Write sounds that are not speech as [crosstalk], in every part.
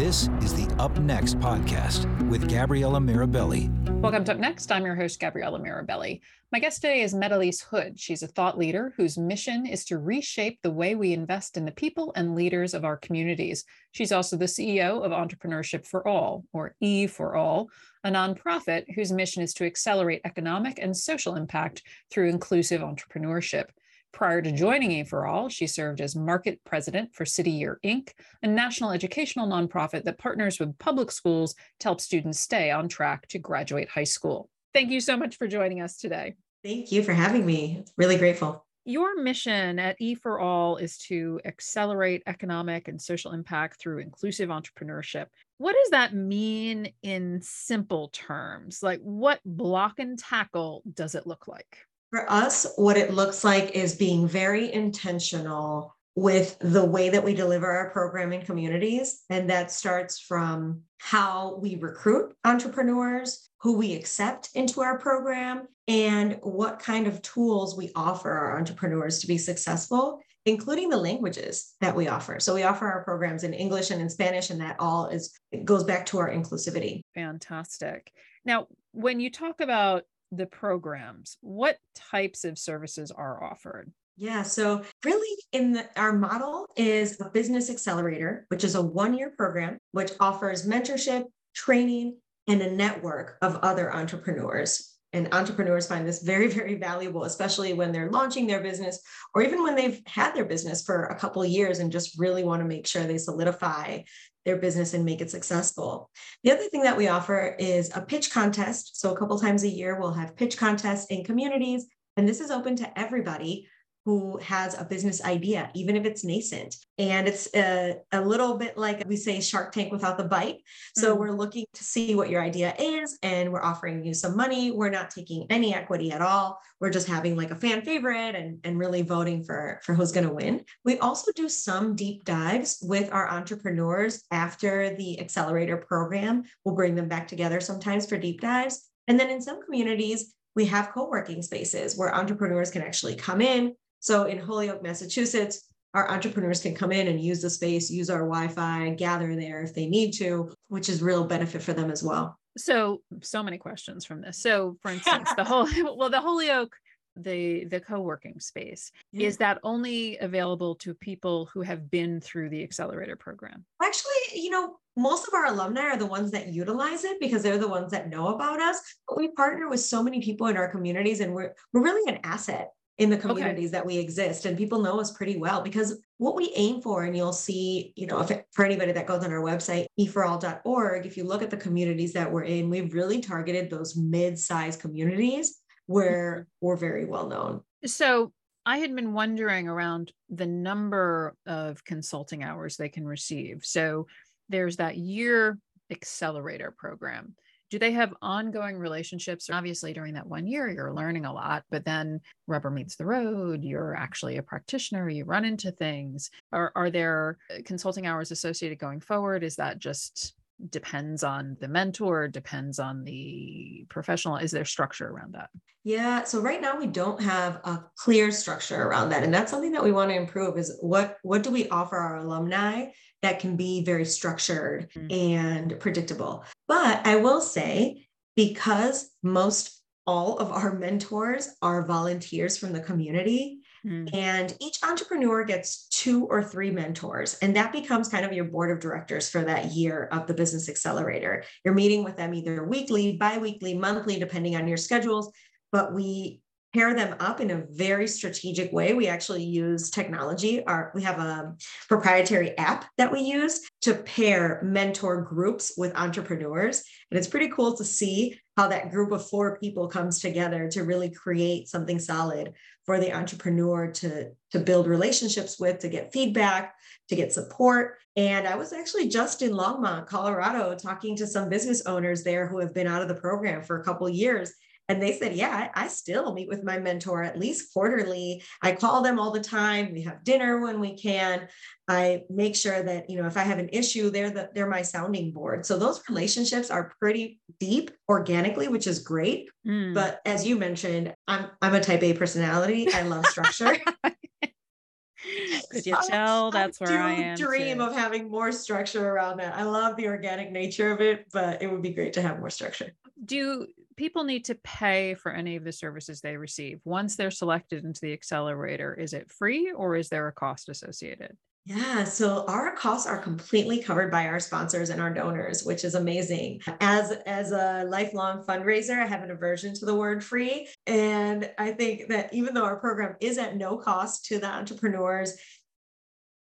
This is the Up Next podcast with Gabriella Mirabelli. Welcome to Up Next. I'm your host, Gabriella Mirabelli. My guest today is Meralis Hood. She's a thought leader whose mission is to reshape the way we invest in the people and leaders of our communities. She's also the CEO of Entrepreneurship for All, or E for All, a nonprofit whose mission is to accelerate economic and social impact through inclusive entrepreneurship. Prior to joining A for All, she served as market president for City Year Inc., a national educational nonprofit that partners with public schools to help students stay on track to graduate high school. Thank you so much for joining us today. Thank you for having me. Really grateful. Your mission at E for All is to accelerate economic and social impact through inclusive entrepreneurship. What does that mean in simple terms? Like, what block and tackle does it look like? For us, what it looks like is being very intentional with the way that we deliver our programming communities. And that starts from how we recruit entrepreneurs, who we accept into our program, and what kind of tools we offer our entrepreneurs to be successful, including the languages that we offer. So we offer our programs in English and in Spanish, and that all is goes back to our inclusivity. Fantastic. Now, when you talk about the programs, what types of services are offered? Yeah, so really in the, our model is a business accelerator, which is a one-year program which offers mentorship, training, and a network of other entrepreneurs. And entrepreneurs find this very, [laughs] very valuable, especially when they're launching their business or even when they've had their business for a couple years and just really want to make sure they solidify their business and make it successful. The other thing that we offer is a pitch contest. So a couple times a year, we'll have pitch contests in communities, and this is open to everybody who has a business idea, even if it's nascent. And it's a, a little bit like we say Shark Tank without the bite. So mm-hmm. we're looking to see what your idea is, and we're offering you some money. We're not taking any equity at all. We're just having like a fan favorite and, and really voting for, for who's going to win. We also do some deep dives with our entrepreneurs after the accelerator program. We'll bring them back together sometimes for deep dives. And then in some communities, we have co-working spaces where entrepreneurs can actually come in so in Holyoke, Massachusetts, our entrepreneurs can come in and use the space, use our Wi-Fi, gather there if they need to, which is real benefit for them as well. So, so many questions from this. So, for instance, the whole [laughs] well, the Holyoke, the the co-working space yeah. is that only available to people who have been through the accelerator program? Actually, you know, most of our alumni are the ones that utilize it because they're the ones that know about us. But we partner with so many people in our communities, and we're we're really an asset in the communities okay. that we exist and people know us pretty well because what we aim for and you'll see you know if it, for anybody that goes on our website eforall.org if you look at the communities that we're in we've really targeted those mid-sized communities where mm-hmm. we're very well known so I had been wondering around the number of consulting hours they can receive. So there's that year accelerator program do they have ongoing relationships? Obviously during that one year you're learning a lot but then rubber meets the road you're actually a practitioner you run into things. Are, are there uh, consulting hours associated going forward? Is that just depends on the mentor depends on the professional is there structure around that yeah so right now we don't have a clear structure around that and that's something that we want to improve is what what do we offer our alumni that can be very structured mm-hmm. and predictable but i will say because most all of our [laughs] mentors are volunteers from the community Mm. And each entrepreneur gets two or three mentors, and that becomes kind of your board of directors for that year of the Business Accelerator. You're meeting with them either weekly, bi weekly, monthly, depending on your schedules. But we pair them up in a very strategic way. We actually use technology. Our, we have a proprietary app that we use to pair mentor groups with entrepreneurs. And it's pretty cool to see how that group of four people comes together to really create something solid for the entrepreneur to, to build relationships with, to get feedback, to get support. And I was actually just in Longmont, Colorado, talking to some business owners there who have been out of the program for a couple years and they said, Yeah, I, I, still meet with my mentor at least quarterly. I call them all the time. We have dinner when we can. I make sure that, you know, if I have an issue, they're the, they're my sounding board. So those relationships are pretty deep organically, which is great. Mm. But as you mentioned, I'm I'm a type A personality. I love structure. [laughs] Could you [laughs] tell that's where I, I am? Dream too. of having more structure around that. I love the organic nature of it, but it would be great to have more structure. Do people need to pay for any of the services they receive once they're selected into the accelerator? Is it free or is there a cost associated? Yeah, so our costs are completely covered by our sponsors and our donors, which is amazing. As as a lifelong fundraiser, I have an aversion to the word free, and I think that even though our program is at no cost to the entrepreneurs,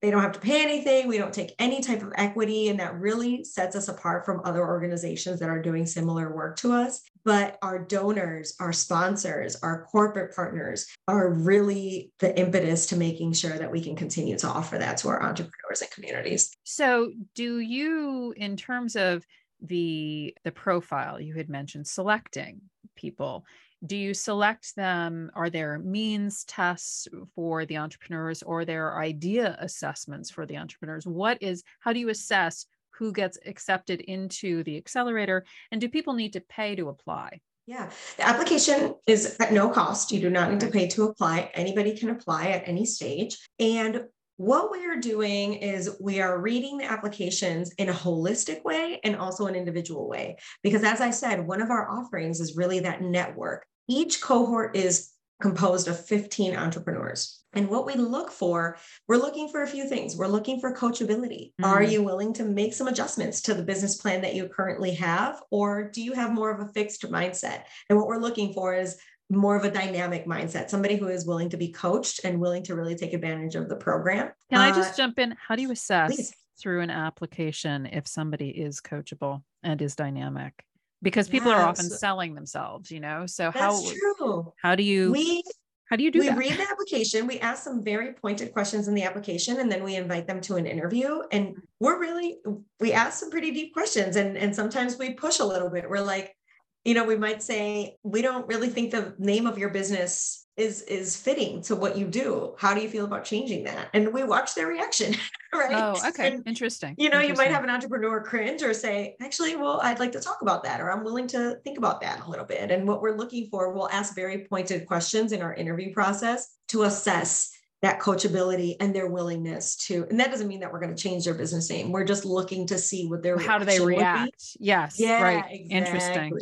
they don't have to pay anything. We don't take any type of equity. And that really sets us apart from other organizations that are doing similar work to us. But our donors, our sponsors, our corporate partners are really the impetus to making sure that we can continue to offer that to our entrepreneurs and communities. So, do you, in terms of the the profile you had mentioned selecting people do you select them are there means tests for the entrepreneurs or there idea assessments for the entrepreneurs what is how do you assess who gets accepted into the accelerator and do people need to pay to apply yeah, the application is at no cost. You do not need to pay to apply. Anybody can apply at any stage. And what we are doing is we are reading the applications in a holistic way and also an individual way. Because as I said, one of our offerings is really that network each cohort is composed of 15 entrepreneurs. And what we look for, we're looking for a few things. We're looking for coachability. Mm. Are you willing to make some adjustments to the business plan that you currently have? Or do you have more of a fixed mindset? And what we're looking for is more of a dynamic mindset, somebody who is willing to be coached and willing to really take advantage of the program. Can uh, I just jump in? How do you assess please. through an application if somebody is coachable and is dynamic? Because people yes. are often selling themselves you know so That's how true. how do you we how do you do we that? read the application we ask some very pointed questions in the application and then we invite them to an interview and we're really we ask some pretty deep questions and and sometimes we push a little bit we're like you know we might say we don't really think the name of your business is is fitting to what you do. How do you feel about changing that? And we watch their reaction [laughs] right? Oh okay. And, interesting. you know interesting. you might have an entrepreneur cringe or say actually well i'd like to talk about that or i'm willing to think about that a little bit. And what we're looking for we'll ask very pointed questions in our interview process to assess that coachability and their willingness to and that doesn't mean that we're going to change their business name. We're just looking to see what their how do they react? Yes yeah, right exactly. interesting.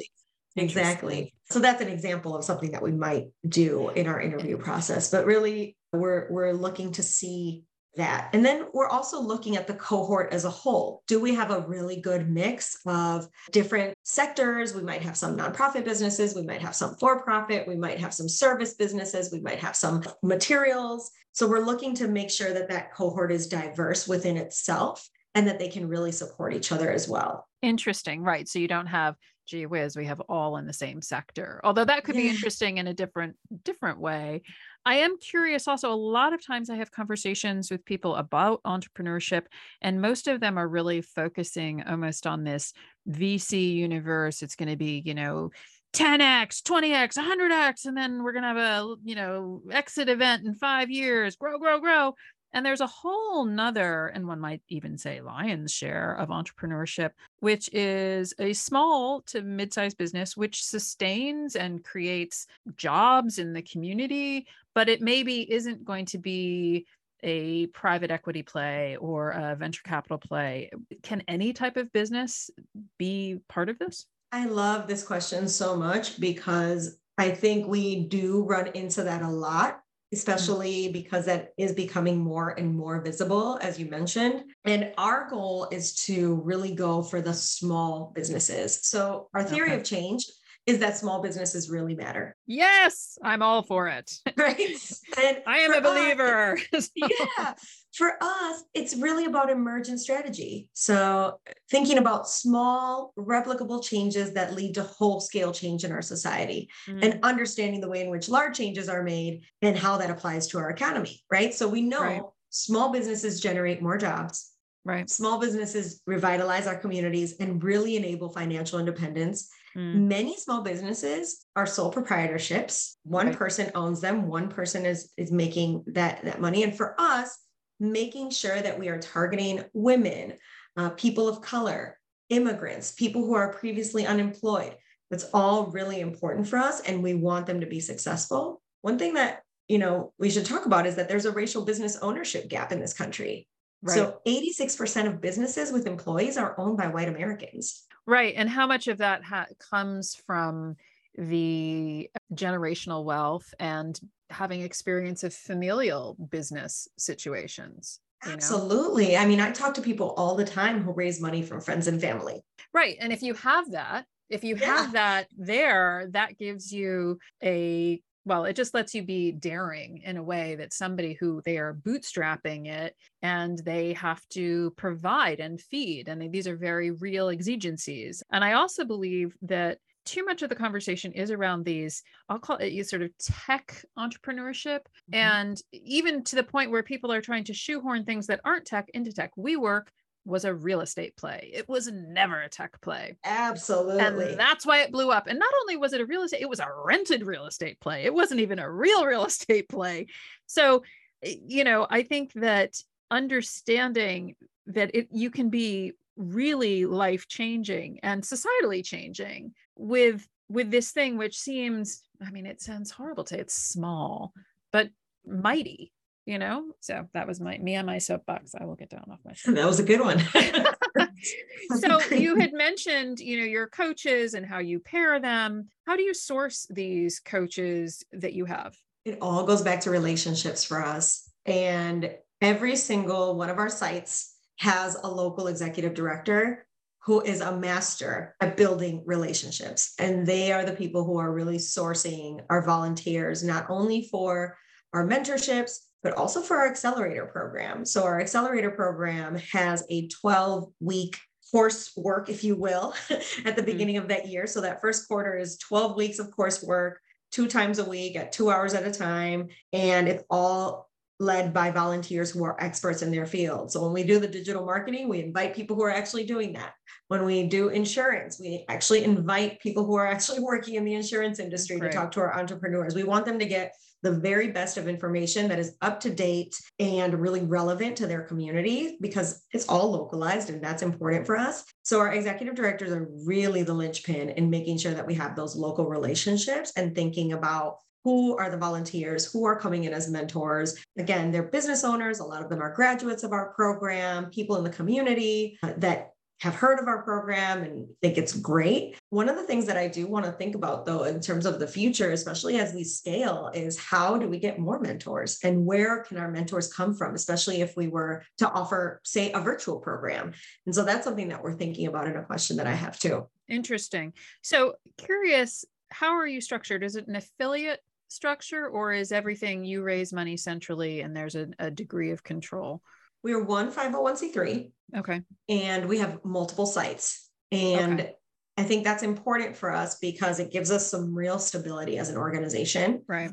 Exactly. So that's an example of something that we might do in our interview process. But really, we're we're looking to see that. And then we're also looking at the cohort as a whole. Do we have a really good mix of different sectors? We might have some nonprofit businesses, we might have some for profit, we might have some service businesses, we might have some materials. So we're looking to make sure that that cohort is diverse within itself and that they can really support each other as well. Interesting. Right. So you don't have gee whiz, we have all in the same sector. Although that could be interesting in a different different way. I am curious also a lot of times I have conversations with people about entrepreneurship and most of them are really focusing almost on this VC universe. It's going to be, you know, 10x 20x 100x and then we're going to have a you know exit event in five years grow grow grow and there's a whole nother, and one might even say lion's share of entrepreneurship, which is a small to mid sized business which sustains and creates jobs in the community, but it maybe isn't going to be a private equity play or a venture capital play. Can any type of business be part of this? I love this question so much because I think we do run into that a lot. Mm. especially because that is becoming more and more visible, as you mentioned. And our goal is to really go for the small businesses. So, our theory okay. of change is that small businesses really matter. Yes, I'm all for it. [laughs] Right. And I am a believer. [laughs] Us, yeah. For us, it's really about emergent strategy. So thinking about small, replicable changes that lead to whole scale change in our society mm. and understanding the way in which large changes are made and how that applies to our economy. Right. So we know right. small businesses generate more jobs. Right. Small businesses revitalize our communities and really enable financial independence Mm. Many small businesses are sole proprietorships. One right. person owns them, one person is, is making that, that money. And for us, making sure that we are targeting women, uh, people of color, immigrants, people who are previously unemployed. That's all really important for us, and we want them to be successful. One thing that you know we should talk about is that there's a racial business ownership gap in this country. Right. So 86% of businesses with employees are owned by white Americans. Right. And how much of that ha- comes from the generational wealth and having experience of familial business situations? Absolutely. Know? I mean, I talk to people all the time who raise money from friends and family. Right. And if you have that, if you yeah. have that there, that gives you a well, it just lets you be daring in a way that somebody who they are bootstrapping it and they have to provide and feed. And these are very real exigencies. And I also believe that too much of the conversation is around these i'll call it you sort of tech entrepreneurship mm-hmm. and even to the point where people are trying to shoehorn things that aren't tech into tech WeWork was a real estate play. It was never a tech play. Absolutely. And that's why it blew up. And not only was it a real estate, it was a rented real estate play. It wasn't even a real real estate play. So, eh, you know, I think that understanding that it you can be really life changing and societally changing with with this thing which seems i mean it sounds horrible to say it's small but mighty you know? So that was my me on my soapbox. I will get down off my soapbox. [laughs] that was a good one. [laughs] so you had mentioned you know your coaches and how you pair them. How do you source these coaches that you have? It all goes back to relationships for us. And every single one of our sites has a local executive director who is a master at building relationships. And they are the people who are really sourcing our volunteers not only for our mentorships but also for our accelerator program. So, our accelerator program has a 12 week coursework, if you will, [laughs] at the mm-hmm. beginning of that year. So, that first quarter is 12 weeks of coursework, two times a week at two hours at a time. And it's all led by volunteers who are experts in their field. So when we do the digital marketing, we invite people who are actually doing that. When we do insurance, we actually invite people who are actually [laughs] working in the insurance industry to talk to our entrepreneurs. We want them to get the very best of information that is up to date and really relevant to their community because it's all localized and that's important for us. So, our executive directors are really the linchpin in making sure that we have those local relationships and thinking about who are the volunteers who are coming in as mentors again they're business owners a lot of them are graduates of our program people in the community that have heard of our program and think it's great. One of the things that I do want to think about, though, in terms of the future, especially as we scale, is how do we get more mentors and where can our mentors come from, especially if we were to offer, say, a virtual program. And so that's something that we're thinking about in a question that I have too. Interesting. So, curious, how are you structured? Is it an affiliate structure or is everything you raise money centrally and there's a, a degree of control? We are one 501c3. Okay. And we have multiple sites. And okay. I think that's important for us because it gives us some real stability as an organization. Right.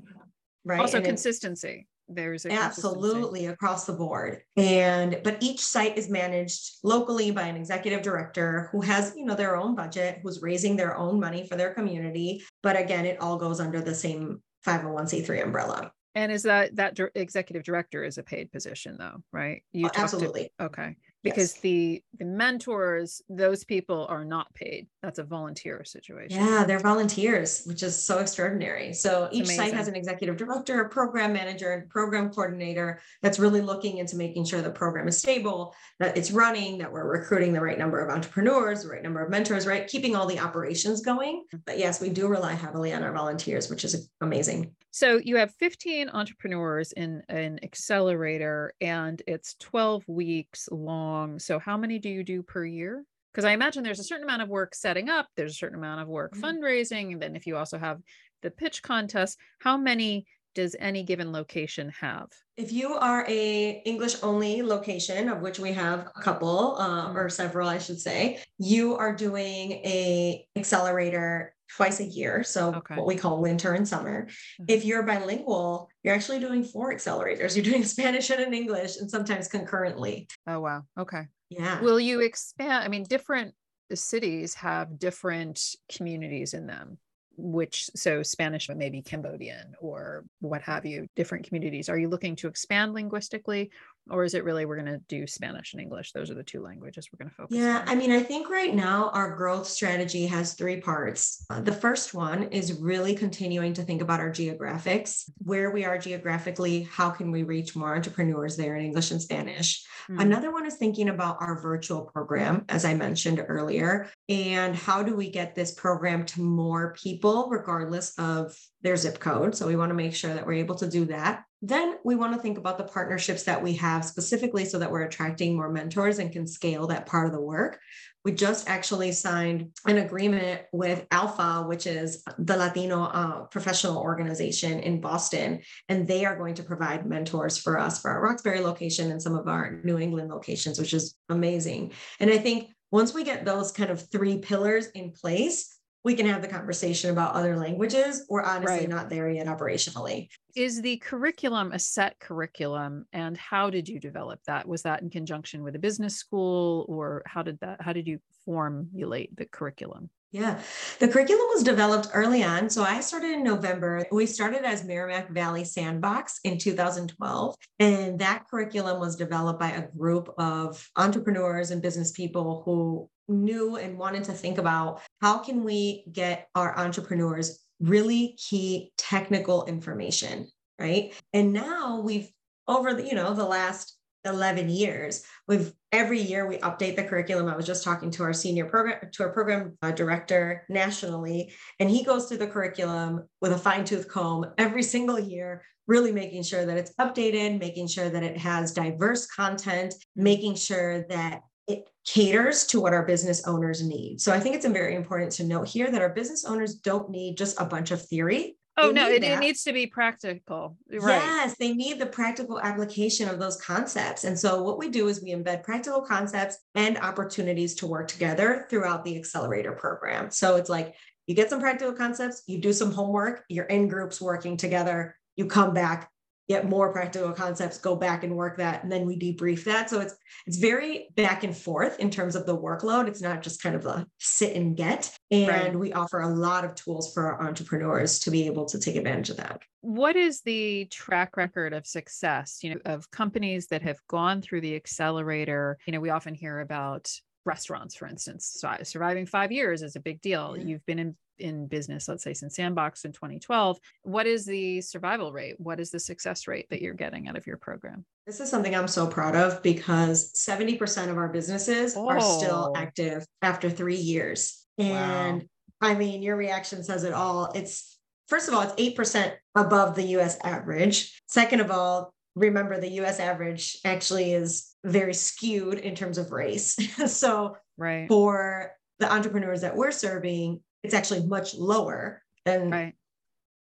Right. Also and consistency. There's absolutely across the board. And but each site is managed locally by an executive director who has, you know, their own budget, who's raising their own money for their community. But again, it all goes under the same 501c3 umbrella. And is that that executive director is a paid position though, right? You oh, absolutely. To, okay because yes. the the mentors those people are not paid that's a volunteer situation. Yeah they're volunteers which is so extraordinary. So each site has an executive director a program manager and program coordinator that's really looking into making sure the program is stable that it's running that we're recruiting the right number of entrepreneurs the right number of mentors right? Keeping all the operations going. But yes we do rely heavily on our volunteers which is amazing. So you have 15 entrepreneurs in an accelerator and it's 12 weeks long. So how many do you do per year? Because I imagine there's a certain amount of work setting up, there's a certain amount of work mm-hmm. fundraising, and then if you also have the pitch contest, how many does any given location have? If you are a English only location, of which we have a couple uh, mm-hmm. or several, I should say, you are doing a accelerator twice a year. So okay. what we call winter and summer. Mm-hmm. If you're bilingual, you're actually doing four accelerators. [laughs] You're doing Spanish and in English and sometimes concurrently. Oh wow. Okay. Yeah. Will you expand? I mean, different cities have different communities in them which so spanish but maybe cambodian or what have you different communities are you looking to expand linguistically or is it really we're going to do spanish and english those are the two languages we're going to focus yeah on? i mean i think right now our growth strategy has three parts uh, the first one is really continuing to think about our geographics where we are geographically how can we reach more entrepreneurs there in english and spanish mm. another one is thinking about our virtual program as i mentioned earlier and how do we get this program to more people regardless of their zip code so we want to make sure that we're able to do that then we want to think about the partnerships that we have specifically so that we're attracting more mentors and can scale that part of the work. We just actually signed an agreement with ALPFA, which is the Latino uh, professional organization in Boston, and they are going to provide mentors for us for our Roxbury location and some of our New England locations, which is amazing. And I think once we get those kind of three pillars in place, we can have the conversation about other languages. We're honestly right. not there yet operationally. Is the curriculum a set curriculum and how did you develop that? Was that in conjunction with a business school or how did that how did you formulate the curriculum? Yeah, the curriculum was developed early on. So I started in November. We started as Merrimack Valley Sandbox in 2012. And that curriculum was developed by a group of entrepreneurs and business people who knew and wanted to think about how can we get our entrepreneurs really key technical information right and now we've over the you know the last 11 years we've every year we update the curriculum i was just talking to our senior program to our program uh, director nationally and he goes through the curriculum with a fine-tooth comb every single year really making sure that it's updated making sure that it has diverse content making sure that it caters to what our business owners need. So I think it's very important to note here that our business owners don't need just a bunch of theory. Oh no, it, it, needs to be practical. Right. Yes, they need the practical application of those concepts. And so what we do is we embed practical concepts and opportunities to work together throughout the accelerator program. So it's like you get some practical concepts, you do some homework, you're in groups working together, you come back, get more practical concepts go back and work that and then we debrief that. So it's it's very back and forth in terms of the workload. It's not just kind of a sit and get. And right. we offer a lot of tools for our entrepreneurs to be able to take advantage of that. What is the track record of success you know of companies that have gone through the accelerator? You know we often hear about restaurants for instance surviving five years is a big deal yeah. you've been in in business, let's say since Sandbox in 2012, what is the survival rate? What is the success rate that you're getting out of your program? This is something I'm so proud of because 70% of our businesses oh. are still oh. active after three years. And wow. I mean, your reaction says it all. It's first of all, it's 8% above the US average. Second of all, remember the US average actually is very skewed in terms of race. [laughs] so right. for the entrepreneurs that we're serving, it's actually much lower than right.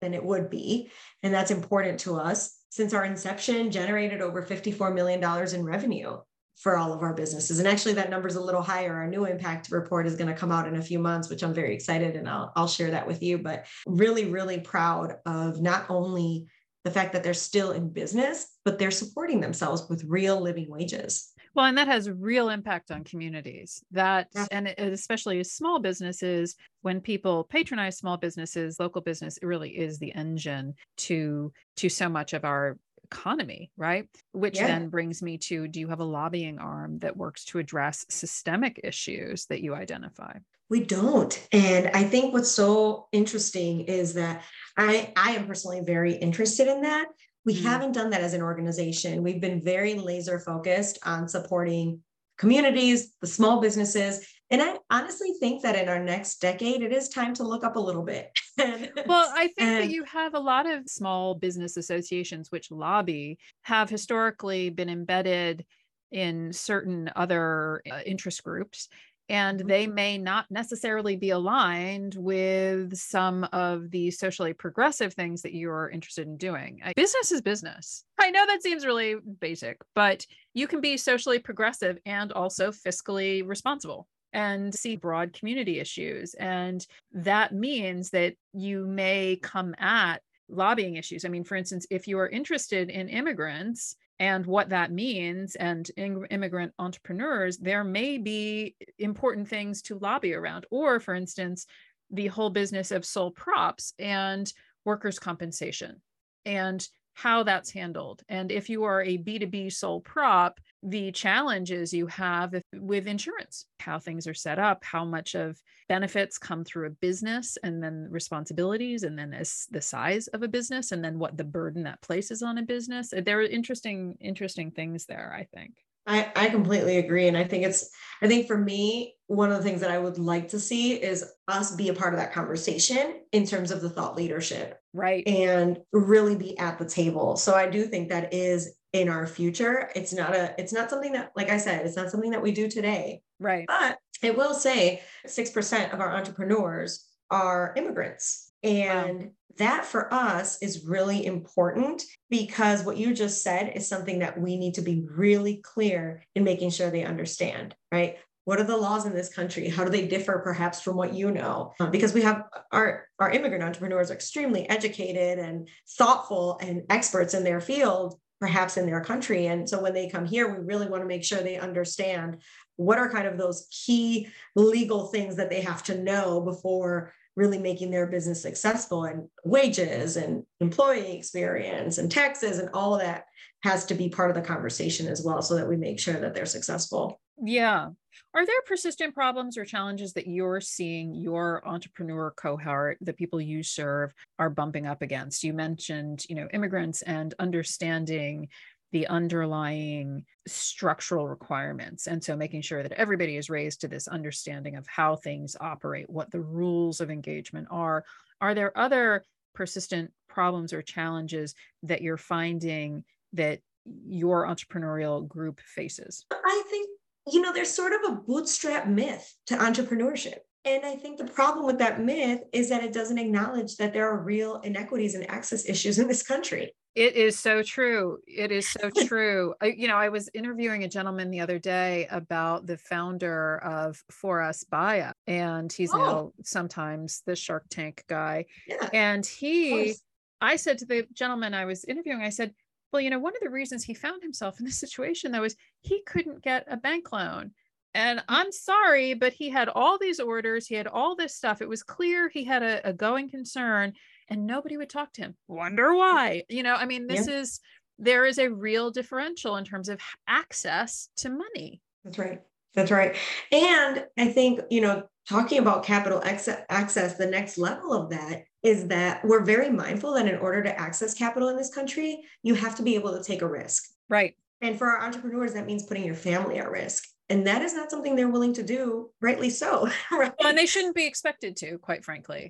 than it would be and that's important to us since our inception generated over 54 million dollars in revenue for all of our businesses and actually that number is a little higher our new impact report is going to come out in a few months which i'm very excited and I'll, I'll share that with you but really really proud of not only the fact that they're still in business but they're supporting themselves with real living wages well, and that has real impact on communities. That and especially small businesses, when people patronize small businesses, local business really is the engine to to so much of our economy, right? Which yeah. then brings me to do you have a lobbying arm that works to address systemic issues that you identify? We don't. And I think what's so interesting is that I, I am personally very interested in that we mm-hmm. haven't done that as an organization. We've been very laser focused on supporting communities, the small businesses. And I honestly think that in our next decade, it is time to look up a little bit. [laughs] well, I think and, that you have a lot of small business associations which lobby have historically been embedded in certain other uh, interest groups and Mhm. they may not necessarily be aligned with some of the socially progressive things that you're interested in doing. Business is business. I know that seems really basic, but you can be socially progressive and also fiscally responsible and see broad community issues. And that means that you may come at lobbying issues. I mean, for instance, if you are interested in immigrants, and what that means and immigrant entrepreneurs there may be important things to lobby around or for instance the whole business of sole props and workers compensation. And how that's handled. And if you are a b2b sole prop the challenges you have with insurance how things are set up how much of benefits come through a business and then responsibilities and then as the size of a business and then what the burden that places on a business. There are interesting interesting things there i think I, I completely agree. And I think it's, I think for me, one of the things that I would like to see is us be a part of that conversation in terms of the thought leadership right and really be at the table. So I do think that is in our future. It's not a, it's not something that, like I said, it's not something that we do today. right But it will say 6% of our entrepreneurs are immigrants. And that for us is really important because what you just said is something that we need to be really clear in making sure they understand, right? What are the laws in this country? How do they differ perhaps from what you know? Uh, Because we have our, our immigrant entrepreneurs are extremely educated and thoughtful and experts in their field, perhaps in their country. And so when they come here, we really want to make sure they understand what are kind of those key legal things that they have to know before really making their business successful and wages and employee experience and taxes and all of that has to be part of the conversation as well so that we make sure that they're successful. Yeah. Are there persistent problems or challenges that you're seeing your entrepreneur cohort the people you serve are bumping up against? You mentioned you know immigrants and understanding the underlying structural requirements. And so making sure that everybody is raised to this understanding of how things operate, what the rules of engagement are. Are there other persistent problems or challenges that you're finding that your entrepreneurial group faces? i think you know there's sort of a bootstrap myth to entrepreneurship and I think the problem with that myth is that it doesn't acknowledge that there are real inequities and access issues in this country. It is so true. It is so [laughs] true. I, you know, I was interviewing a gentleman the other day about the founder of For Us By Us, and he's Oh. now sometimes the Shark Tank guy. Yeah. And he. I said to the gentleman I was interviewing, I said, well, you know, one of the reasons he found himself in this situation though is he couldn't get a bank loan. And mm. I'm sorry, but he had all these orders, he had all this stuff. It was clear he had a, a going concern and nobody would talk to him. Wonder why? You know, I mean, this is there is a real differential in terms of access to money. That's right. That's right. And I think, you know, talking about capital access, access, the next level of that is that we're very mindful that in order to access capital in this country, you have to be able to take a risk. Right. And for our entrepreneurs, that means putting your family at risk. And that is not something they're willing to do, rightly so. [laughs] Right. Well, and they shouldn't be expected to, quite frankly.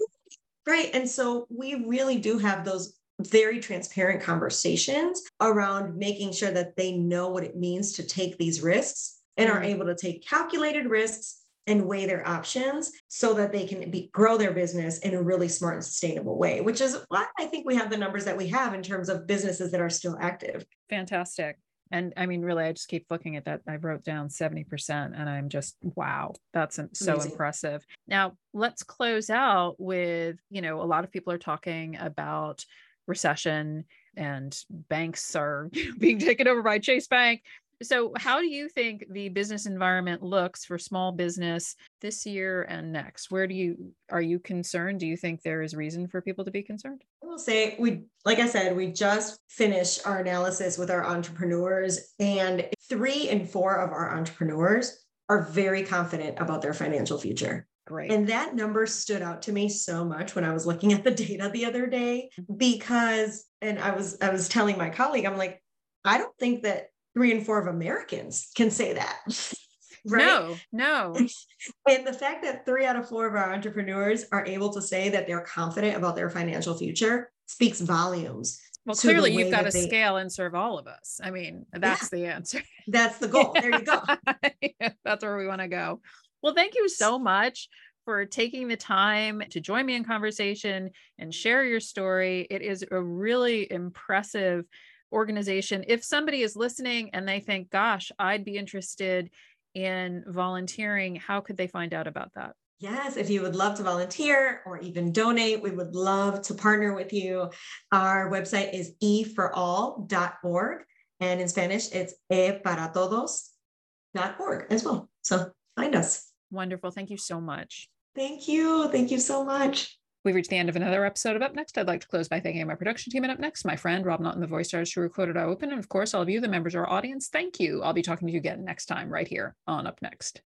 Right. And so we really do have those very transparent conversations around making sure that they know what it means to take these risks and are Mhm. able to take calculated risks and weigh their options so that they can be, grow their business in a really smart and sustainable way, which is why I think we have the numbers that we have in terms of businesses that are still active. Fantastic. And I mean, really, I just keep looking at that. I wrote down 70%, and I'm just, wow, that's so Amazing. impressive. Now, let's close out with, you know, a lot of people are talking about recession and banks are [laughs] being taken over by Chase Bank. So, how do you think the business environment looks for small business this year and next? Where do you are you concerned? Do you think there is reason for people to be concerned? I will say we, like I said, we just finished our analysis with our entrepreneurs, and three and four of our entrepreneurs are very confident about their financial future. Great. And that number stood out to me so much when I was looking at the data the other day because and I was I was telling my colleague I'm like I don't think that 3 and 4 of Americans can say that. [laughs] right? No, no. [laughs] And the fact that 3 out of 4 of our entrepreneurs are able to say that they're confident about their financial future speaks volumes. Well, clearly you've got to they- scale and serve all of us. I mean, that's the answer. [laughs] That's the goal. There you go. that's where we want to go. Well, thank you so much for taking the time to join me in conversation and share your story. It is a really impressive organization. If somebody is listening and they think, gosh, I'd be interested in volunteering, how could they find out about that? Yes, if you would love to volunteer or even donate, we would love to partner with you. Our website is eforall.org. And in Spanish, it's eparatodos.org as well. So find us. Wonderful. Thank you so much. Thank you. Thank you so much. We've reached the end of another episode of Up Next. I'd like to close by thanking my production team and Up Next, my friend Rob Naughton, the voice artist who recorded our open, and of course, all of you, the members of our audience. Thank you. I'll be talking to you again next time right here on Up Next.